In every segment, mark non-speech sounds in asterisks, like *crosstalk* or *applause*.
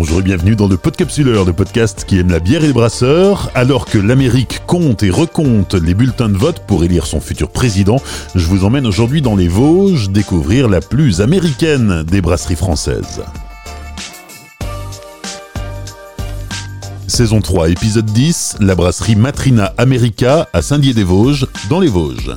bonjour et bienvenue dans le Podcapsuleur, le podcast qui aime la bière et les brasseurs. Alors que l'Amérique compte et recompte les bulletins de vote pour élire son futur président, je vous emmène aujourd'hui dans les Vosges découvrir la plus américaine des brasseries françaises. Saison 3, épisode 10, la brasserie Matrina America à Saint-Dié-des-Vosges, dans les Vosges.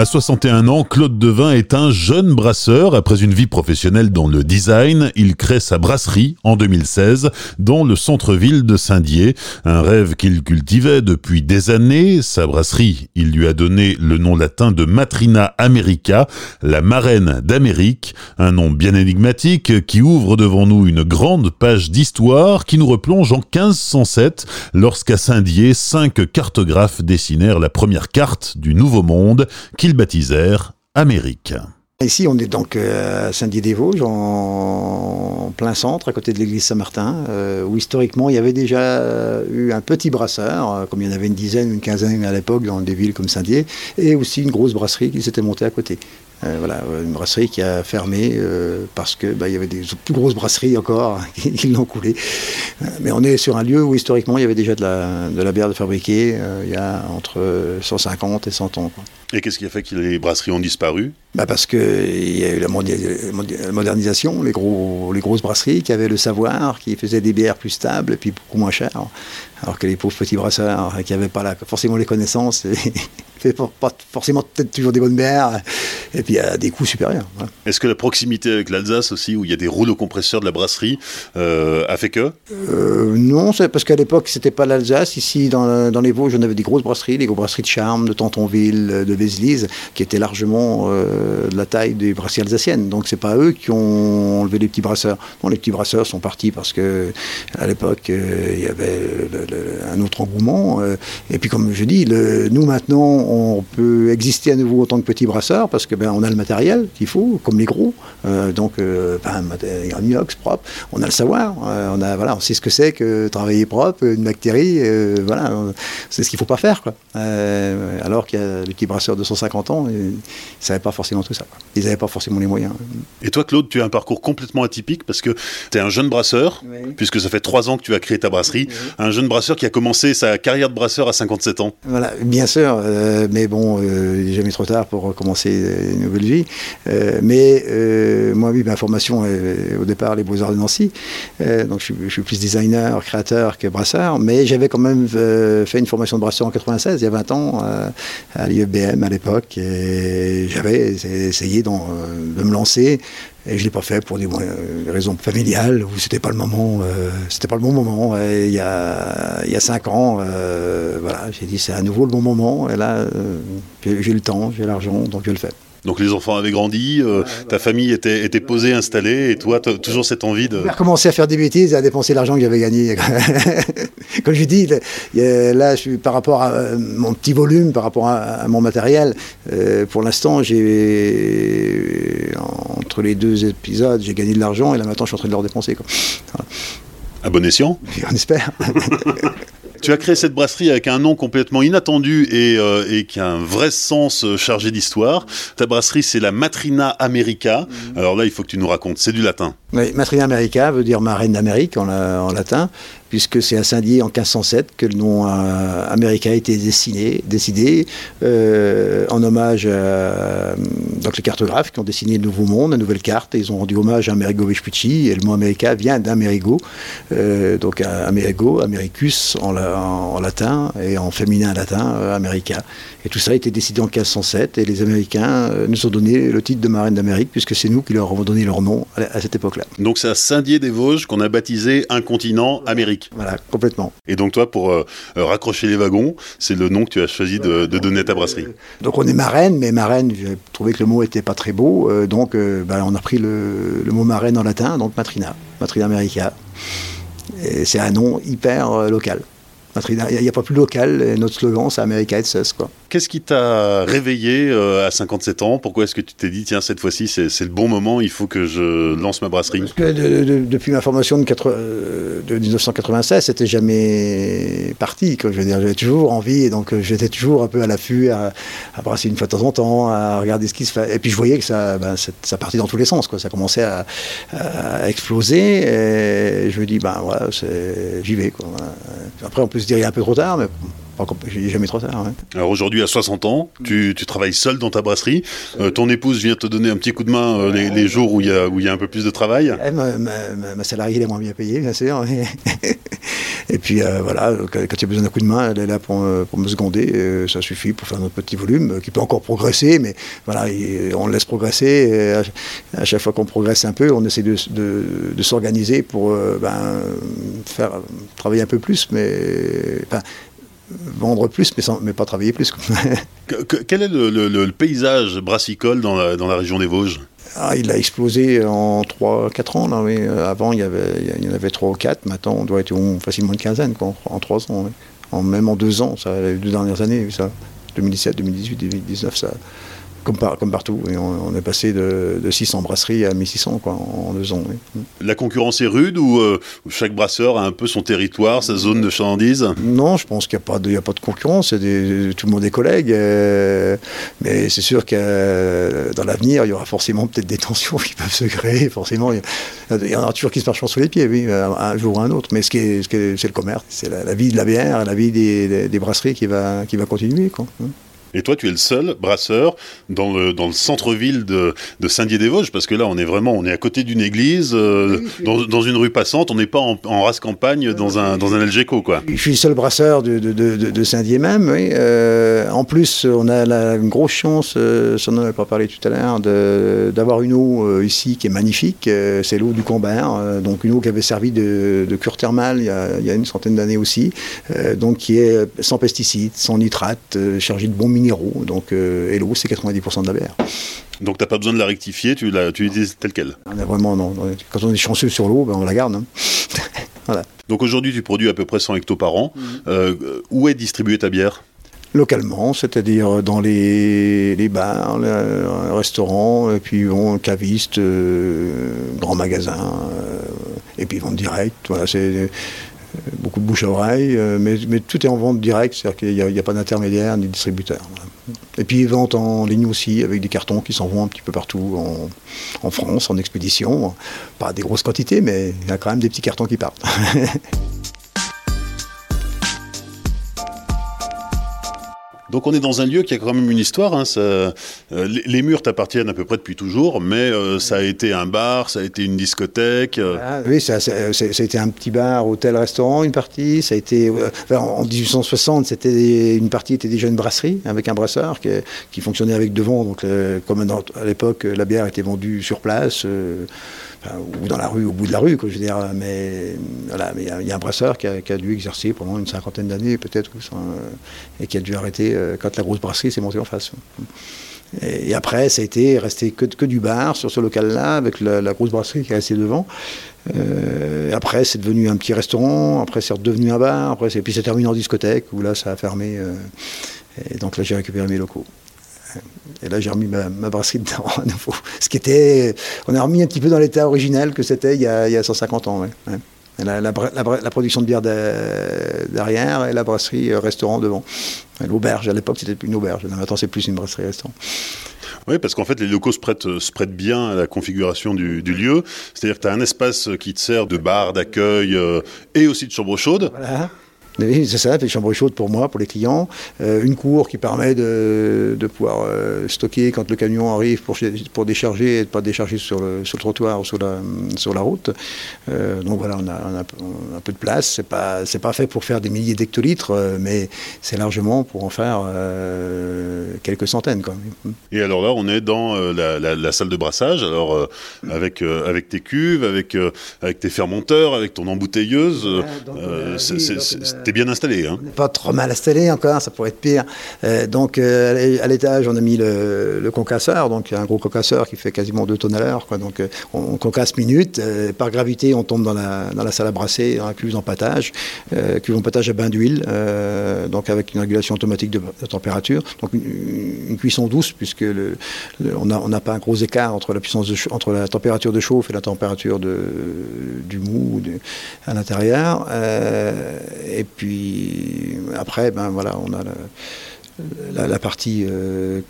À 61 ans, Claude Devin est un jeune brasseur. Après une vie professionnelle dans le design, il crée sa brasserie en 2016 dans le centre-ville de Saint-Dié. Un rêve qu'il cultivait depuis des années. Sa brasserie, il lui a donné le nom latin de Matrina America, la marraine d'Amérique. Un nom bien énigmatique qui ouvre devant nous une grande page d'histoire qui nous replonge en 1507 lorsqu'à Saint-Dié, cinq cartographes dessinèrent la première carte du Nouveau Monde qui baptisèrent Amérique. Ici, on est donc euh, à Saint-Dié-des-Vosges, en plein centre, à côté de l'église Saint-Martin, euh, où historiquement il y avait déjà euh, eu un petit brasseur, comme il y en avait une dizaine, une quinzaine à l'époque dans des villes comme Saint-Dié, et aussi une grosse brasserie qui s'était montée à côté. Voilà, une brasserie qui a fermé parce que bah, il y avait des plus grosses brasseries encore *laughs* qui, l'ont coulé. Mais on est sur un lieu où historiquement il y avait déjà de la, de la bière de fabriquer il y a entre 150 et 100 ans. Et qu'est-ce qui a fait que les brasseries ont disparu? Bah Parce qu'il y a eu la modernisation, les, gros, les grosses brasseries qui avaient le savoir, qui faisaient des bières plus stables et puis beaucoup moins chères. Alors que les pauvres petits brasseurs qui n'avaient pas forcément les connaissances, et *laughs* pas forcément peut-être toujours des bonnes bières, et puis à des coûts supérieurs. Est-ce que la proximité avec l'Alsace aussi, où il y a des rouleaux compresseurs de la brasserie, euh, a fait que? Euh, Non, parce qu'à l'époque, c'était pas l'Alsace. Ici, dans, dans, les Vosges, on avait des grosses brasseries, des grosses brasseries de Charme, de Tantonville, de Vézelise, qui étaient largement euh, de la taille des brasseries alsaciennes. Donc c'est pas eux qui ont enlevé les petits brasseurs. Non, les petits brasseurs sont partis parce que à l'époque, il y avait un autre engouement. et puis comme je dis, le, nous maintenant, on peut exister à nouveau en tant que petit brasseur parce que ben, on a le matériel qu'il faut, comme les gros. Euh, donc, euh, ben, un inox propre. On a le savoir. Euh, on a, voilà, on sait ce que c'est que travailler propre, une bactérie. Euh, voilà, c'est ce qu'il faut pas faire. Quoi. alors qu'il y a les petits brasseurs de 150 ans, ils ne savaient pas forcément tout ça. Quoi. Ils n'avaient pas forcément les moyens. Et toi, Claude, tu as un parcours complètement atypique parce que tu es un jeune brasseur, puisque ça fait trois ans que tu as créé ta brasserie. Un jeune brasseur qui a commencé sa carrière de brasseur à 57 ans. Voilà, bien sûr. mais bon, il n'est jamais trop tard pour recommencer une nouvelle vie. Euh, mais euh, moi, oui, ma formation est au départ les Beaux-Arts de Nancy. Euh, donc, je suis, plus designer, créateur que brasseur. Mais j'avais quand même fait une formation de brasseur en 96, il y a 20 ans, à l'IEBM à l'époque. Et j'avais essayé de me lancer. Et je l'ai pas fait pour des, raisons familiales où c'était pas le moment, c'était pas le bon moment. il y a il y a cinq ans, voilà, j'ai dit c'est à nouveau le bon moment. Et là, j'ai le temps, j'ai l'argent, donc je le fais. Donc les enfants avaient grandi, euh, ta famille était, était posée, installée, et toi, toujours cette envie de... J'ai recommencé à faire des bêtises et à dépenser l'argent que j'avais gagné. *laughs* Comme je dis, là, je suis, par rapport à euh, mon petit volume, par rapport à, mon matériel, euh, pour l'instant, j'ai entre les deux épisodes, j'ai gagné de l'argent, et là maintenant, je suis en train de le redépenser. Quoi. À bon escient On espère. *laughs* Tu as créé cette brasserie avec un nom complètement inattendu et, euh, qui a un vrai sens euh, chargé d'histoire. Ta brasserie, c'est la Matrina America. Mhm. Alors là, il faut que tu nous racontes. C'est du latin. Oui, Matrina America veut dire marraine d'Amérique en, latin puisque c'est à Saint-Dié en 1507 que le nom euh, America a été dessiné, décidé euh, en hommage à donc les cartographes qui ont dessiné le Nouveau Monde, la nouvelle carte, et ils ont rendu hommage à Amerigo Vespucci, et le mot America vient d'Amerigo, euh, donc Amerigo, Americus en, en, latin, et en féminin latin, America. Et tout ça a été décidé en 1507, et les Américains nous ont donné le titre de marraine d'Amérique, puisque c'est nous qui leur avons donné leur nom à, cette époque-là. Donc c'est à Saint-Dié-des-Vosges qu'on a baptisé un continent Amérique. Voilà, complètement. Et donc toi, pour euh, euh, raccrocher les wagons, c'est le nom que tu as choisi de, donner à ta brasserie. donc on est marraine, mais marraine, j'ai trouvé que le mot était pas très beau, euh, donc ben, on a pris le, mot marraine en latin, donc matrina, matrina america. c'est un nom hyper local. Il n'y a, pas plus local, notre slogan c'est America Sus, quoi. Qu'est-ce qui t'a réveillé à 57 ans? Pourquoi est-ce que tu t'es dit, tiens, cette fois-ci, c'est le bon moment, il faut que je lance ma brasserie? Parce que depuis ma formation de, 4, de 1996, c'était jamais parti. je veux dire, j'avais toujours envie, et donc j'étais toujours un peu à l'affût, à, brasser une fois de temps en temps, à regarder ce qui se fait. Et puis je voyais que ça, ben, ça partait dans tous les sens, quoi. Ça commençait à, exploser, et je me dis, ben voilà, j'y vais, quoi. Après, on peut se un peu trop tard, mais j'ai jamais trop tard. Alors aujourd'hui, à 60 ans, tu, travailles seul dans ta brasserie. Euh, ton épouse vient te donner un petit coup de main euh, les, jours où il y, a, où il y a un peu plus de travail. ma, ma, salariée, elle est moins bien payée, bien sûr. *laughs* Et puis euh, voilà, quand, il y a besoin d'un coup de main, elle est là pour, me seconder. ça suffit pour faire notre petit volume, qui peut encore progresser, mais voilà, on le laisse progresser. à, chaque fois qu'on progresse un peu, on essaie de, s'organiser pour ben, faire travailler un peu plus, mais vendre plus, mais, sans, mais pas travailler plus. *laughs* quel est le, paysage brassicole dans la, dans la région des Vosges? Ah, il a explosé en 3-4 ans. Là, euh, Avant, il y, avait, il y en avait 3 ou 4. Maintenant, on doit être facilement une quinzaine quoi, en, 3 ans. En, même en 2 ans, ça, les deux dernières années, ça. 2017, 2018, 2019, ça, comme, comme, partout. Et on, est passé de, 600 brasseries à 1600 quoi, en, deux ans. La concurrence est rude euh, ou chaque brasseur a un peu son territoire, sa zone de chalandise? Non, je pense qu'il n'y a, pas de, a pas de concurrence. Des, tout le monde est collègue. Euh, mais c'est sûr que euh, dans l'avenir, il y aura forcément peut-être des tensions *laughs* qui peuvent se créer. Forcément, il y, en a toujours qui se marchent sur les pieds, oui, un jour ou un autre. Mais ce c'est le commerce, c'est la, vie de la bière, la vie des, des, brasseries qui va, qui va continuer. Quoi. Et toi, tu es le seul brasseur dans le, dans le centre-ville de, de Saint-Dié-des-Vosges, parce que là, on est vraiment on est à côté d'une église, euh, dans, dans, une rue passante, on n'est pas en, en, race campagne dans un, dans un Algeco, quoi. Je suis le seul brasseur de, de, de Saint-Dié même, oui. Euh, en plus, on a la, une grosse chance, euh, ça n'en pas parlé tout à l'heure, d'avoir une eau euh, ici qui est magnifique, c'est l'eau du Combert, donc une eau qui avait servi de, de cure thermale il y a, il y a une centaine d'années aussi, donc qui est sans pesticides, sans nitrates, chargée de bons minéraux. Donc, euh, et l'eau, c'est 90% de la bière. Donc tu n'as pas besoin de la rectifier, tu l'utilises telle qu'elle on a Vraiment, non. Quand on est chanceux sur l'eau, ben, on la garde. Hein. *laughs* voilà. Donc aujourd'hui, tu produis à peu près 100 hectos par an. Mhm. Euh, où est distribuée ta bière? Localement, c'est-à-dire dans les, les, bars, les restaurants, et puis bon, cavistes, euh, grands magasins, et puis vente directe. Voilà, c'est beaucoup de bouche à oreille, euh, mais, mais, tout est en vente directe, c'est-à-dire qu'il n'y a, pas d'intermédiaire ni de distributeur. Et puis vente en ligne aussi, avec des cartons qui s'en vont un petit peu partout en, en France, en expédition. Pas des grosses quantités, mais il y a quand même des petits cartons qui partent. *laughs* Donc on est dans un lieu qui a quand même une histoire. Hein, euh, les, murs t'appartiennent à peu près depuis toujours, mais euh, ça a été un bar, ça a été une discothèque. Euh. Ah, oui, ça, a été un petit bar, hôtel, restaurant, une partie. Ça a été en 1860, c'était une partie était déjà une brasserie avec un brasseur qui, fonctionnait avec devant. Donc comme à l'époque, la bière était vendue sur place ou dans la rue, au bout de la rue, quoi, je veux dire. Mais voilà, mais il y, a un brasseur qui a, dû exercer pendant une cinquantaine d'années, peut-être, et qui a dû arrêter euh, quand la grosse brasserie s'est montée en face. Et, après, ça a été resté que, du bar sur ce local-là, avec la, grosse brasserie qui est restée devant. Euh, après, c'est devenu un petit restaurant, après, c'est redevenu un bar, après, et puis c'est terminé en discothèque, où là, ça a fermé. Euh, et donc là, j'ai récupéré mes locaux. Et là, j'ai remis ma, brasserie dedans *laughs* à nouveau. Ce qui était. On a remis un petit peu dans l'état original que c'était il, y a 150 ans. La, production de bière derrière et la brasserie euh, restaurant devant. L'auberge, à l'époque, c'était plus une auberge. Maintenant, c'est plus une brasserie restaurant. Oui, parce qu'en fait, les locaux se prêtent, se prêtent bien à la configuration du, lieu. C'est-à-dire que tu as un espace qui te sert de bar, d'accueil euh, et aussi de chambre chaude. Voilà c'est ça, des chambres chaudes pour moi, pour les clients. Euh, une cour qui permet de, pouvoir euh, stocker quand le camion arrive pour, pour décharger et de ne pas décharger sur le, sur le, trottoir ou sur la, sur la route. Euh, donc voilà, on a, un peu de place. C'est pas, pas fait pour faire des milliers d'hectolitres, mais c'est largement pour en faire quelques centaines. Quand même. Et alors là, on est dans la, salle de brassage, alors avec, avec tes cuves, avec, avec tes fermenteurs, avec ton embouteilleuse. c'est bien installé. Hein. Pas trop mal installé encore, ça pourrait être pire. Euh, donc euh, à l'étage, on a mis le, concasseur, donc un gros concasseur qui fait quasiment 2 tonnes à l'heure. Donc on, concasse minute. par gravité, on tombe dans la, dans la salle à brasser, dans la cuve d'empattage, cuve d'empattage à bain d'huile, donc avec une régulation automatique de, température. Donc une, cuisson douce, puisque on n'a pas un gros écart entre la, puissance de, entre la température de chauffe et la température de, du mou à l'intérieur. Euh, puis après, ben voilà, on a la, partie euh,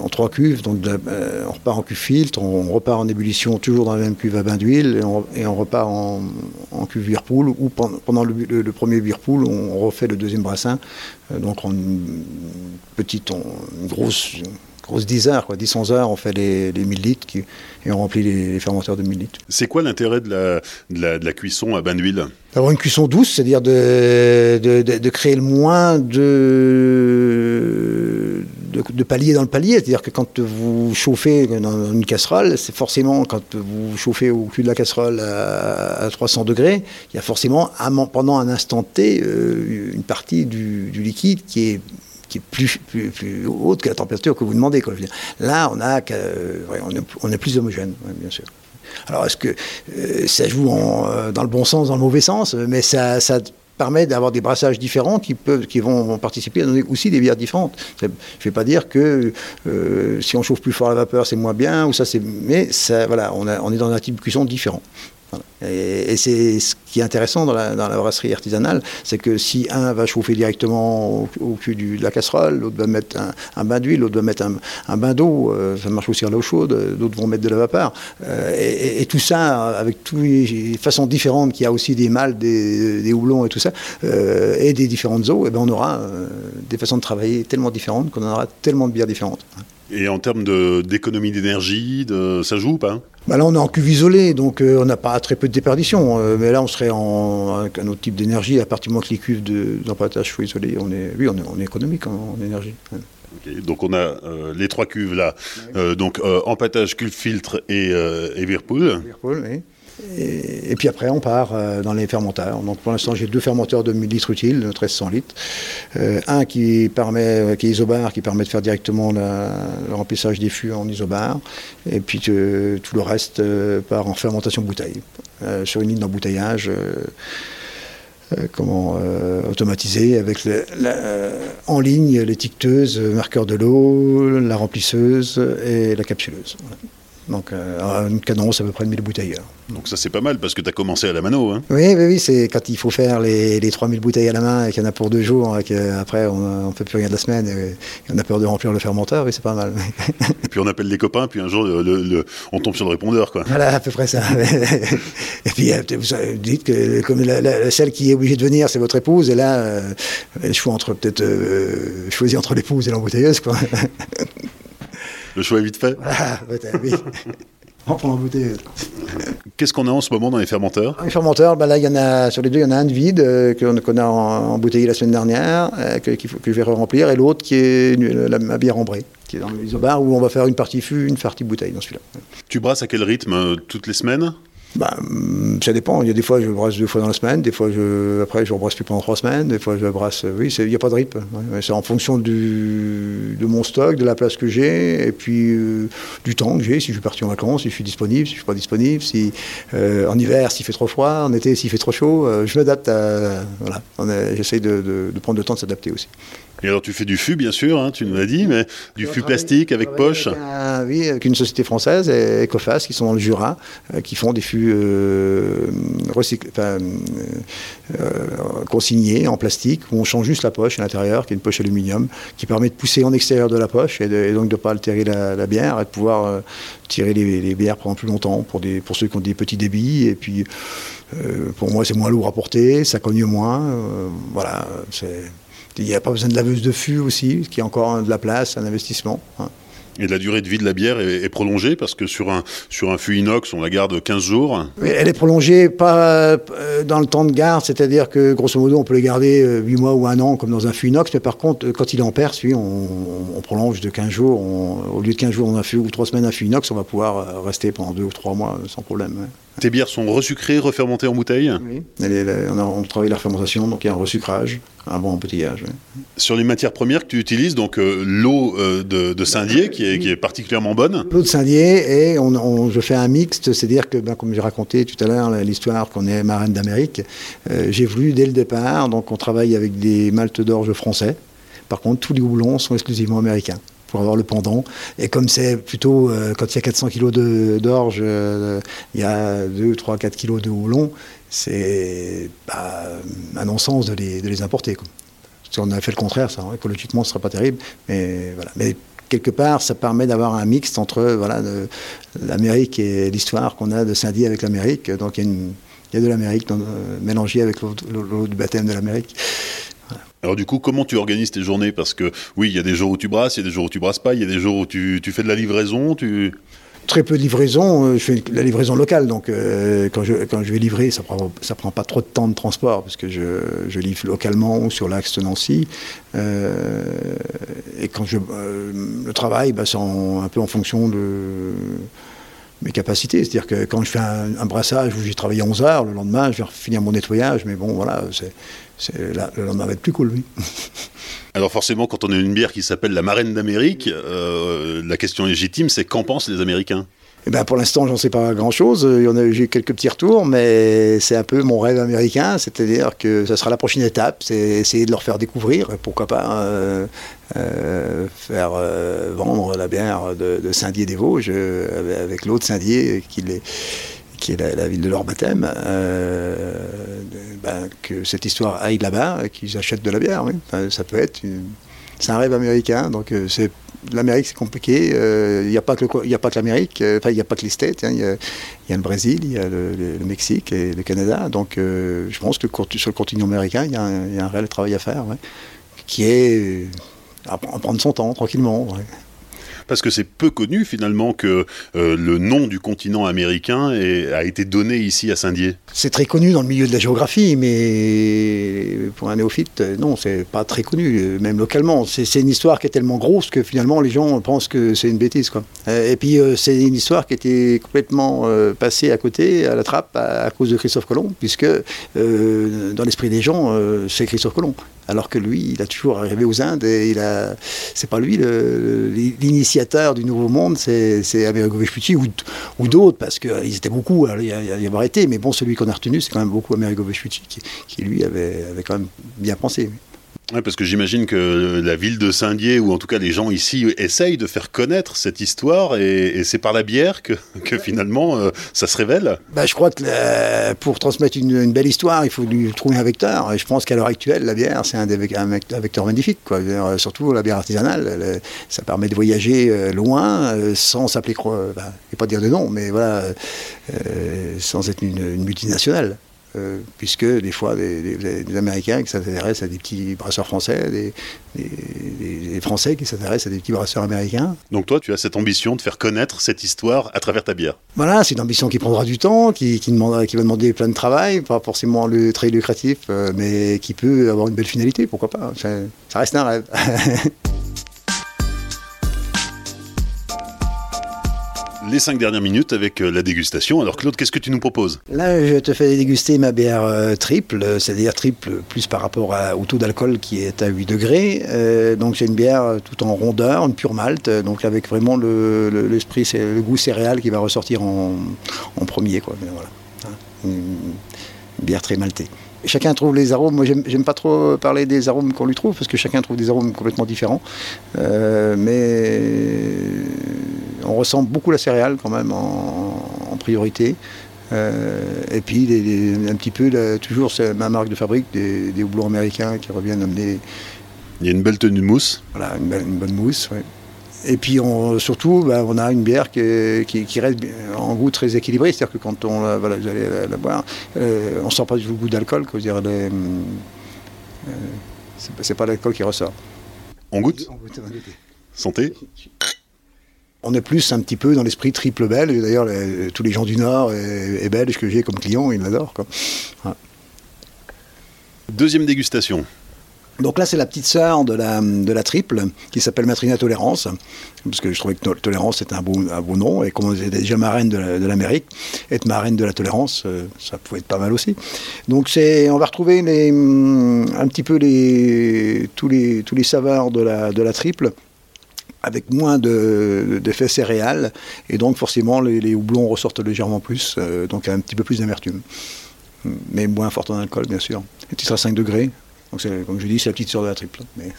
en trois cuves. Donc euh, on repart en cuve filtre, on, repart en ébullition toujours dans la même cuve à bain d'huile et, on, repart en, cuve whirlpool ou pendant, le, premier whirlpool on refait le deuxième brassin. donc en une petite, une grosse grosse 10 heures, quoi. 10-11 heures, on fait les, 1000 litres et on remplit les, fermenteurs de 1000 litres. C'est quoi l'intérêt de la, de, la, cuisson à bain d'huile? D'avoir une cuisson douce, c'est-à-dire de, de, créer le moins de, de, palier dans le palier. C'est-à-dire que quand vous chauffez dans une casserole, c'est forcément, quand vous chauffez au cul de la casserole à, 300 degrés, il y a forcément, pendant un instant T, euh, une partie du, du liquide qui est qui est plus, plus, haute que la température que vous demandez. Quoi. Là, on, a, euh, on, est, plus homogène, bien sûr. Alors, est-ce que euh, ça joue euh, dans le bon sens, dans le mauvais sens Mais ça, ça permet d'avoir des brassages différents qui, peuvent, qui vont participer à donner aussi des bières différentes. Je ne vais pas dire que si on chauffe plus fort la vapeur, c'est moins bien, ou ça, mais ça, voilà, on, a, on est dans un type de cuisson différent. Et, c'est ce qui est intéressant dans la, brasserie artisanale, c'est que si un va chauffer directement au, cul de la casserole, l'autre va mettre un, bain d'huile, l'autre va mettre un, bain d'eau, euh, ça marche aussi à l'eau chaude, d'autres vont mettre de la vapeur. Euh, et, tout ça, avec toutes les façons différentes, qu'il y a aussi des mâles, des, houblons et tout ça, euh, et des différentes eaux, et ben on aura des façons de travailler tellement différentes qu'on aura tellement de bières différentes. Et en termes d'économie d'énergie, ça joue ou pas? Bah là, on est en cuve isolée, donc euh, on n'a pas très peu de déperdition. Euh, mais là, on serait en, avec un autre type d'énergie. À partir du moment que les cuves d'empattage soient isolées, on est, oui, on est, on est économique en, énergie. donc on a euh, les trois cuves là, donc empattage, cuve filtre et, et Whirlpool. Whirlpool oui. Et, puis après, on part euh, dans les fermenteurs. Donc pour l'instant, j'ai deux fermenteurs de 1000 litres utiles, 1300 litres. Euh, un qui permet, euh, qui est isobar, qui permet de faire directement le remplissage des fûts en isobar. Et puis tout le reste part en fermentation bouteille, sur une ligne d'embouteillage. comment automatiser avec en ligne l'étiqueteuse, marqueur de l'eau, la remplisseuse et la capsuleuse. Donc euh, une cadence à peu près de 1000 bouteilles. Donc ça c'est pas mal parce que tu as commencé à la mano. Hein. Oui, oui, oui c'est quand il faut faire les, les 3000 bouteilles à la main et qu'il y en a pour deux jours et qu'après on ne peut plus rien de la semaine et, on a peur de remplir le fermenteur, oui c'est pas mal. *laughs* et puis on appelle des copains, puis un jour on tombe sur le répondeur. Quoi. Voilà, à peu près ça. *laughs* et puis euh, vous dites que comme la, celle qui est obligée de venir c'est votre épouse et là euh, je choisis entre peut-être choisir entre l'épouse et l'embouteilleuse. quoi. *laughs* Le choix est vite fait. Ah, oui. *laughs* On prend la bouteille. Qu'est-ce qu'on a en ce moment dans les fermenteurs? Les fermenteurs, bah là, y en a, sur les deux, il y en a un de vide euh, qu'on a embouteillé la semaine dernière, euh, que, que, je vais remplir, et l'autre qui est la, ma bière ambrée, qui est dans l'isobar, où on va faire une partie fût, une partie bouteille dans celui-là. Tu brasses à quel rythme euh, Toutes les semaines? Bah, mm, ça dépend. Il y a des fois, je brasse deux fois dans la semaine. Des fois, je, après, je ne brasse plus pendant trois semaines. Des fois, je brasse. Oui, il n'y a pas de rythme. c'est en fonction de mon stock, de la place que j'ai, et puis euh, du temps que j'ai. Si je suis parti en vacances, si je suis disponible, si je ne suis pas disponible, si euh, en hiver, s'il fait trop froid, en été, s'il fait trop chaud, euh, je m'adapte à. Voilà. J'essaye de prendre le temps de s'adapter aussi. Et alors tu fais du fût, bien sûr, hein, tu nous l'as dit, mais du fût plastique avec poche Oui, avec une société française, Ecofast, qui sont dans le Jura, euh, qui font des fûts euh, euh, consignés en plastique, où on change juste la poche à l'intérieur, qui est une poche aluminium, qui permet de pousser en extérieur de la poche et, donc de ne pas altérer la, bière et de pouvoir tirer les, bières pendant plus longtemps pour, des, pour ceux qui ont des petits débits. Et puis, pour moi, c'est moins lourd à porter, ça cogne moins. voilà, c'est. Il n'y a pas besoin de laveuse de fût aussi, ce qui est encore de la place, un investissement. Hein. Et la durée de vie de la bière est, prolongée parce que sur un, sur un fût inox, on la garde 15 jours. elle est prolongée pas euh, dans le temps de garde, c'est-à-dire que grosso modo, on peut les garder 8 mois ou un an comme dans un fût inox, mais par contre, quand il est en perce, oui, on, prolonge de 15 jours. au lieu de 15 jours dans un fût ou 3 semaines un fût inox, on va pouvoir rester pendant 2 ou 3 mois sans problème. Tes bières sont resucrées, refermentées en bouteille? Oui, on, travaille la fermentation, donc il y a un resucrage, un bon embouteillage. Sur les matières premières que tu utilises, donc euh, l'eau euh, de, Saint-Dié, qui est, particulièrement bonne L'eau de Saint-Dié, et on, je fais un mixte, c'est-à-dire que, ben, comme j'ai raconté tout à l'heure, l'histoire qu'on est marraine d'Amérique, euh, j'ai voulu dès le départ, donc on travaille avec des maltes d'orge français. Par contre, tous les houblons sont exclusivement américains pour avoir le pendant. Et comme c'est plutôt, euh, quand il y a 400 kg d'orge, euh, il y a 2, 3, 4 kg de houblon, c'est un non-sens de les, de les importer. Si on avait fait le contraire, ça, écologiquement, ce ne serait pas terrible. Mais voilà. Mais quelque part, ça permet d'avoir un mix entre voilà, l'Amérique et l'histoire qu'on a de Saint-Dié avec l'Amérique. Donc il y a, a de l'Amérique mélangée avec l'eau du baptême de l'Amérique. Alors du coup, comment tu organises tes journées? Parce que oui, il y a des jours où tu brasses, il y a des jours où tu brasses pas, il y a des jours où tu, fais de la livraison, tu... Très peu de livraison, euh, je fais la livraison locale, donc euh, quand, je, quand je vais livrer, ça prend, ça prend pas trop de temps de transport, parce que je, je livre localement ou sur l'axe Nancy. Euh, et quand je le travail, bah, c'est un peu en fonction de mes capacités. C'est-à-dire que quand je fais un, brassage où j'ai travaillé 11 heures, le lendemain, je vais finir mon nettoyage, mais bon, voilà, c'est, le lendemain va être plus cool, oui. *laughs* Alors forcément, quand on a une bière qui s'appelle la Marraine d'Amérique, euh, la question légitime, c'est qu'en pensent les Américains? Eh ben pour l'instant, j'en sais pas grand-chose. J'ai eu quelques petits retours, mais c'est un peu mon rêve américain. C'est-à-dire que ça sera la prochaine étape, c'est essayer de leur faire découvrir. Pourquoi pas euh, euh, faire euh, vendre la bière de, Saint-Dié-des-Vosges avec l'eau de Saint-Dié qui, qui est la, ville de leur baptême. Que cette histoire aille là-bas, qu'ils achètent de la bière. Ça peut être. C'est un rêve américain, donc c'est l'Amérique, c'est compliqué. Euh, il n'y a pas que l'Amérique, euh, enfin, il n'y a pas que les States. Hein. Il y, a le Brésil, il y a le, Mexique et le Canada. Donc, euh, je pense que sur le continent américain, il y, a un, réel travail à faire, qui est à, prendre son temps, tranquillement parce que c'est peu connu finalement que euh, le nom du continent américain a été donné ici à Saint-Dié. C'est très connu dans le milieu de la géographie, mais pour un néophyte, non, c'est pas très connu, même localement. C'est une histoire qui est tellement grosse que finalement les gens pensent que c'est une bêtise. Quoi. Euh, et puis euh, c'est une histoire qui était complètement passée à côté, à la trappe, à, cause de Christophe Colomb, puisque dans l'esprit des gens, c'est Christophe Colomb alors que lui, il a toujours arrivé aux Indes et il a, c'est pas lui l'initiateur du Nouveau Monde, c'est Amerigo Vespucci ou, ou d'autres, parce qu'ils étaient beaucoup à y, avoir été, mais bon, celui qu'on a retenu, c'est quand même beaucoup Amerigo Vespucci qui, lui avait, quand même bien pensé. Parce que j'imagine que la ville de Saint-Dié, ou en tout cas les gens ici, essayent de faire connaître cette histoire, et, c'est par la bière *laughs* que, finalement euh, ça se révèle. Bah, je crois que euh, pour transmettre une, belle histoire, il faut lui trouver un vecteur. Et je pense qu'à l'heure actuelle, la bière, c'est un, un, vecteur magnifique. Quoi. Euh, surtout la bière artisanale, ça permet de voyager loin sans s'appeler, bah, et pas dire de nom, mais voilà, sans être une multinationale. Euh, puisque des fois, des, Américains qui s'intéressent à des petits brasseurs français, des, Français qui s'intéressent à des petits brasseurs américains. Donc toi, tu as cette ambition de faire connaître cette histoire à travers ta bière Voilà, c'est une ambition qui prendra du temps, qui, qui, demandera, qui va demander plein de travail, pas forcément le très lucratif, euh, mais qui peut avoir une belle finalité, pourquoi pas. ça reste un rêve. *laughs* les cinq dernières minutes avec euh, la dégustation. Alors Claude, qu'est-ce que tu nous proposes? Là, je te fais déguster ma bière euh, triple, c'est-à-dire triple plus par rapport au taux d'alcool qui est à 8 degrés. Euh, donc c'est une bière tout en rondeur, une pure malt, donc avec vraiment le, goût céréal qui va ressortir en, premier. Quoi. Voilà. Hein, une, bière très maltée chacun trouve les arômes. Moi, j'aime pas trop parler des arômes qu'on lui trouve parce que chacun trouve des arômes complètement différents. mais on ressent beaucoup la céréale quand même en, priorité. Euh, et puis un petit peu, toujours c'est ma marque de fabrique, des, des, houblons américains qui reviennent amener. Il y a une belle tenue de mousse. Voilà, une, bonne mousse, oui. Et puis surtout, bah, on a une bière qui, reste en goût très équilibré, c'est-à-dire que quand on voilà, vous allez la, boire, euh, on ne sent pas du tout le goût d'alcool, euh, c'est pas l'alcool qui ressort. On goûte, on goûte Santé On est plus un petit peu dans l'esprit triple belge. D'ailleurs, tous les gens du Nord et, belges que j'ai comme clients, ils l'adorent. Deuxième dégustation. Donc là, c'est la petite sœur de la, la triple qui s'appelle Matrina Tolérance, parce que je trouvais que Tolérance était un beau, nom, et comme on était déjà marraine de l'Amérique, être marraine de la tolérance, euh, ça pouvait être pas mal aussi. Donc on va retrouver un petit peu tous, les, tous les saveurs de la, de la triple avec moins d'effets de, céréales, et donc forcément les, houblons ressortent légèrement plus, euh, donc un petit peu plus d'amertume. Mais moins fort en alcool, bien sûr. Et titre à 5 degrés, donc, comme je dis, c'est la petite sœur de la triple. Mais...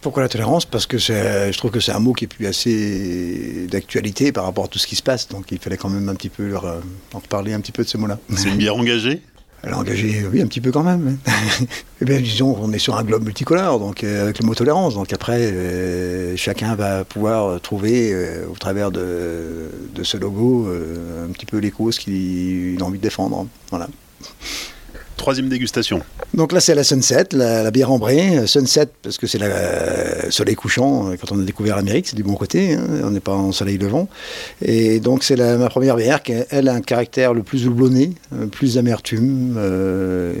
Pourquoi la tolérance? Parce que je trouve que c'est un mot qui est plus assez d'actualité par rapport à tout ce qui se passe. Donc il fallait quand même un petit peu leur, euh, en parler un petit peu de ce mot-là. C'est une bière engagée? Elle est engagée, oui, un petit peu quand même. *laughs* eh bien, disons, on est sur un globe multicolore, donc euh, avec le mot tolérance. Donc après, euh, chacun va pouvoir trouver, au travers de, de ce logo, un petit peu les causes qu'il a envie de défendre. Voilà troisième dégustation. Donc là, c'est la Sunset, la, bière ambrée. Sunset, parce que c'est le euh, soleil couchant. Quand on a découvert l'Amérique, c'est du bon côté. Hein. on n'est pas en soleil levant. Et donc, c'est ma première bière qui, elle, a un caractère le plus houblonné, euh, plus d'amertume. Euh,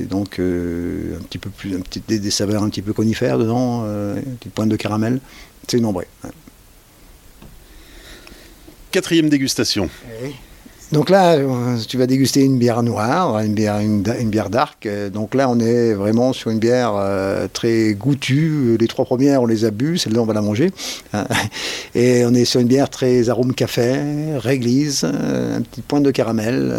et donc, un petit peu plus, un petit, des, saveurs un petit peu conifères dedans, une petite pointe de caramel. C'est une ambrée. Quatrième dégustation. Eh donc là, euh, tu vas déguster une bière noire, une bière, une, bière dark. Euh, donc là, on est vraiment sur une bière euh, très goûtue. Les trois premières, on les a bu, celle-là, on va la manger. *laughs* Et on est sur une bière très arôme café, réglise, un petit point de caramel.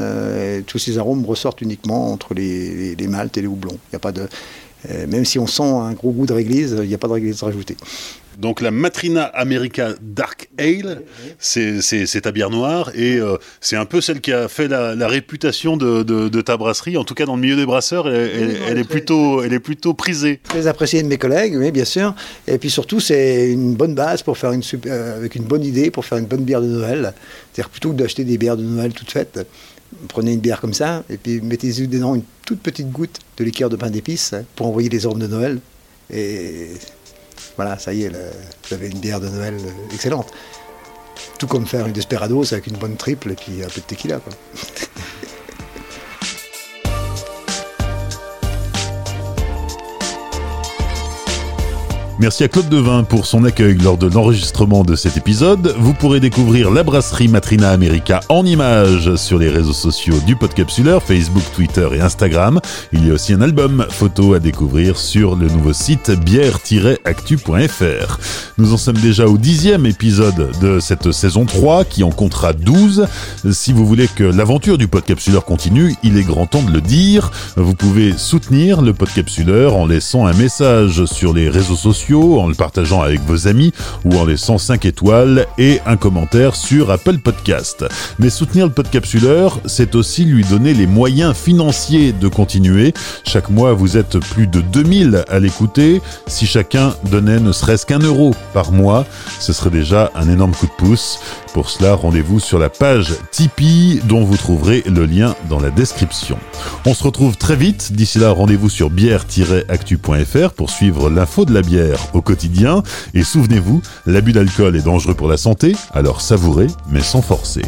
tous ces arômes ressortent uniquement entre les, maltes et les houblons. Il a pas de, même si on sent un gros goût de réglise, il n'y a pas de réglise rajoutée. Donc la Matrina America Dark Ale, c'est ta bière noire et euh, c'est un peu celle qui a fait la, réputation de, ta brasserie. En tout cas, dans le milieu des brasseurs, elle, est, plutôt, elle est plutôt prisée. Très appréciée de mes collègues, oui, bien sûr. Et puis surtout, c'est une bonne base pour faire une euh, avec une bonne idée pour faire une bonne bière de Noël. C'est-à-dire plutôt que d'acheter des bières de Noël toutes faites, prenez une bière comme ça et puis mettez-y dedans une toute petite goutte de liqueur de pain d'épices hein, pour envoyer les arômes de Noël. Et voilà, ça y est, vous avez une bière de Noël euh, excellente. Tout comme faire une Desperados avec une bonne triple et puis un peu de tequila. *laughs* Merci à Claude Devin pour son accueil lors de l'enregistrement de cet épisode. Vous pourrez découvrir la brasserie Matrina America en images sur les réseaux sociaux du Podcapsuleur, Facebook, Twitter et Instagram. Il y a aussi un album photo à découvrir sur le nouveau site bière-actu.fr. Nous en sommes déjà au dixième épisode de cette saison 3 qui en comptera 12. Si vous voulez que l'aventure du Podcapsuleur continue, il est grand temps de le dire. Vous pouvez soutenir le Podcapsuleur en laissant un message sur les réseaux en le partageant avec vos amis ou en laissant 5 étoiles et un commentaire sur Apple Podcast. Mais soutenir le podcapsuleur, c'est aussi lui donner les moyens financiers de continuer. Chaque mois, vous êtes plus de 2000 à l'écouter. Si chacun donnait ne serait-ce qu'un euro par mois, ce serait déjà un énorme coup de pouce. Pour cela, rendez-vous sur la page Tipeee dont vous trouverez le lien dans la description. On se retrouve très vite. D'ici là, rendez-vous sur bière-actu.fr pour suivre l'info de la bière au quotidien. Et souvenez-vous, l'abus d'alcool est dangereux pour la santé, alors savourez mais sans forcer.